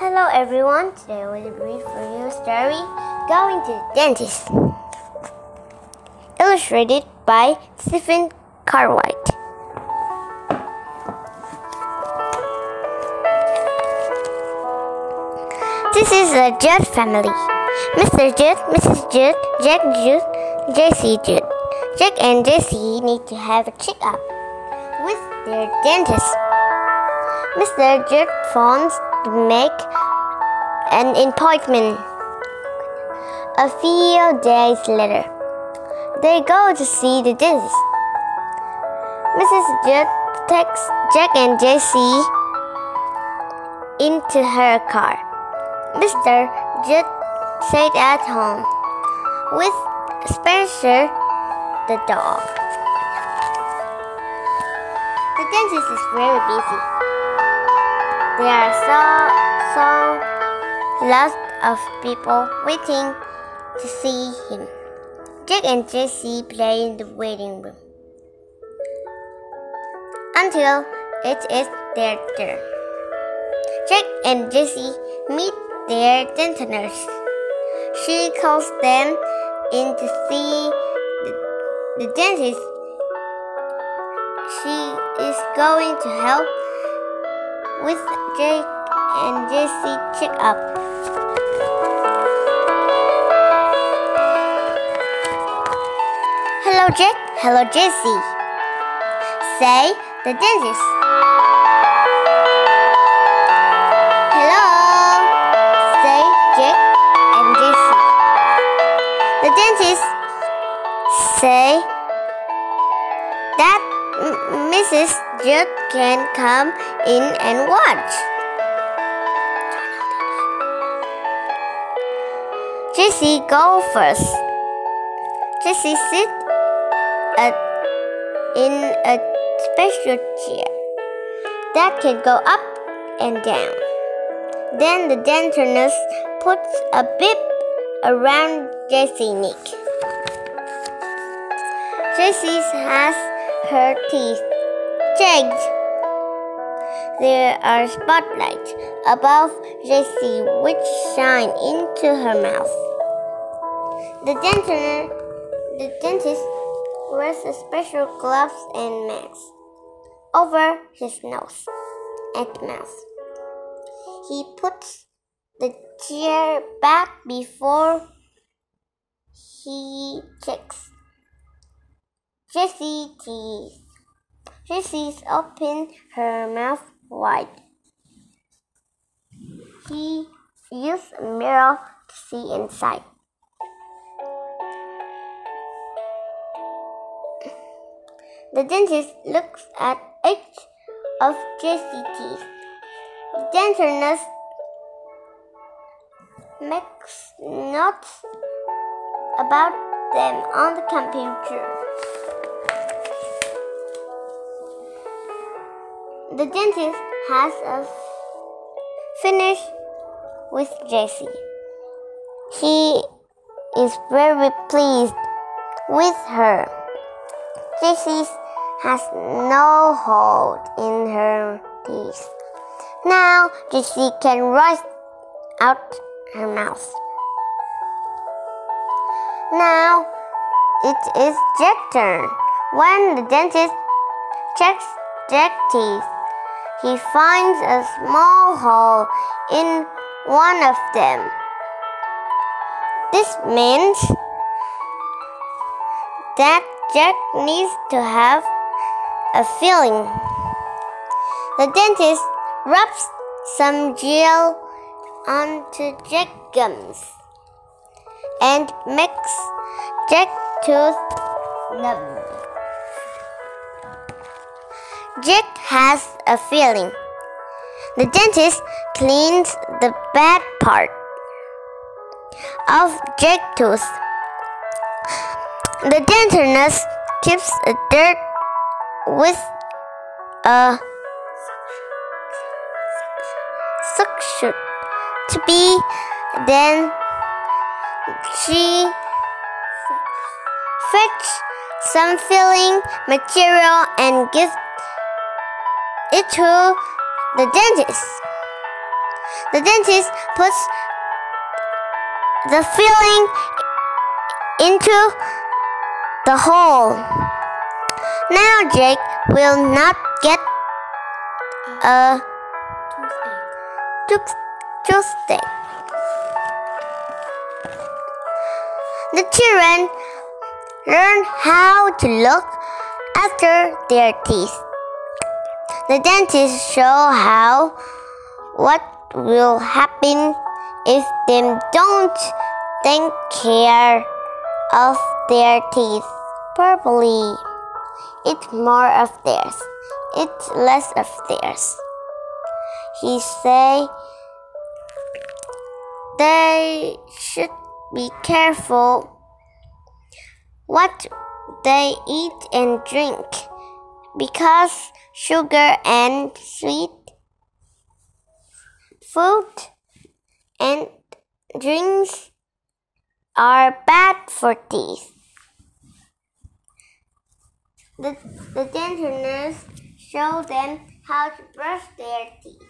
Hello everyone, today I will read for you a story Going to the Dentist. Illustrated by Stephen Cartwright. This is the Judd family. Mr. Judd, Mrs. Judd, Jack Judd, Jessie Judd. Jack and Jessie need to have a checkup with their dentist. Mr. Judd phones make an appointment. A few days later, they go to see the dentist. Mrs. Judd takes Jack and Jessie into her car. Mr. Judd stayed at home with Spencer the dog. The dentist is very busy. There are so so lots of people waiting to see him. Jack and Jessie play in the waiting room until it is their turn. Jack and Jessie meet their dental nurse. She calls them in to see the, the dentist. She is going to help with Jake and Jessie check up. Hello, Jake. Hello, Jessie. Say the dentist. Hello, say Jake and Jessie. The dentist say that Mrs. Judd can come in and watch. Jessie go first. Jessie sit at, in a special chair that can go up and down. Then the nurse puts a bib around Jessie's neck. Jessie has her teeth There are spotlights above Jessie which shine into her mouth. The dental, the dentist wears a special gloves and mask over his nose and mouth. He puts the chair back before he checks Jessie teeth. Jessie's open her mouth wide. He used a mirror to see inside. The dentist looks at each of Jessie's teeth. The nurse makes notes about them on the computer. The dentist has a finish with Jessie. He is very pleased with her. Jessie has no hold in her teeth. Now Jessie can rise out her mouth. Now it is Jack's turn. When the dentist checks Jack's teeth, he finds a small hole in one of them. This means that Jack needs to have a filling. The dentist rubs some gel onto Jack's gums and makes Jack's tooth numb. Jack has a feeling. The dentist cleans the bad part of Jack's tooth. The dentist keeps the dirt with a suction to be then she fetch some filling material and gives it to the dentist. The dentist puts the filling into the hole. Now Jake will not get a toothache. The children learn how to look after their teeth. The dentist show how what will happen if they don't take care of their teeth properly. Eat more of theirs. Eat less of theirs. He say they should be careful what they eat and drink because sugar and sweet food and drinks are bad for teeth. The, the dental nurse show them how to brush their teeth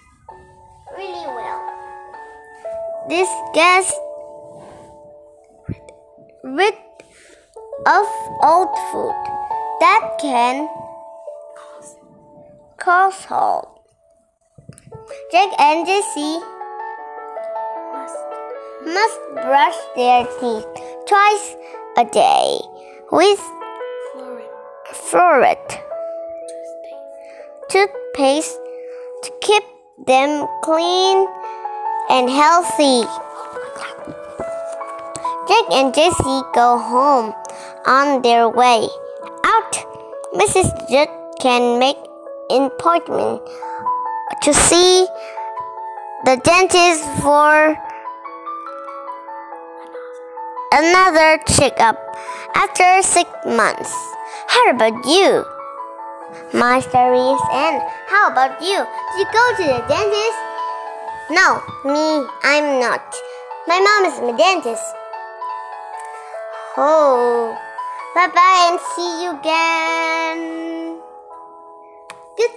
really well. This gets rid of old food that can harm. Jake and Jessie must brush their teeth twice a day with fluoride toothpaste to keep them clean and healthy. Jack and Jessie go home on their way out. Mrs. Judd can make appointment to see the dentist for another checkup after six months. How about you? My story is end. How about you? Did you go to the dentist? No, me, I'm not. My mom is my dentist. Oh, bye bye and see you again. Good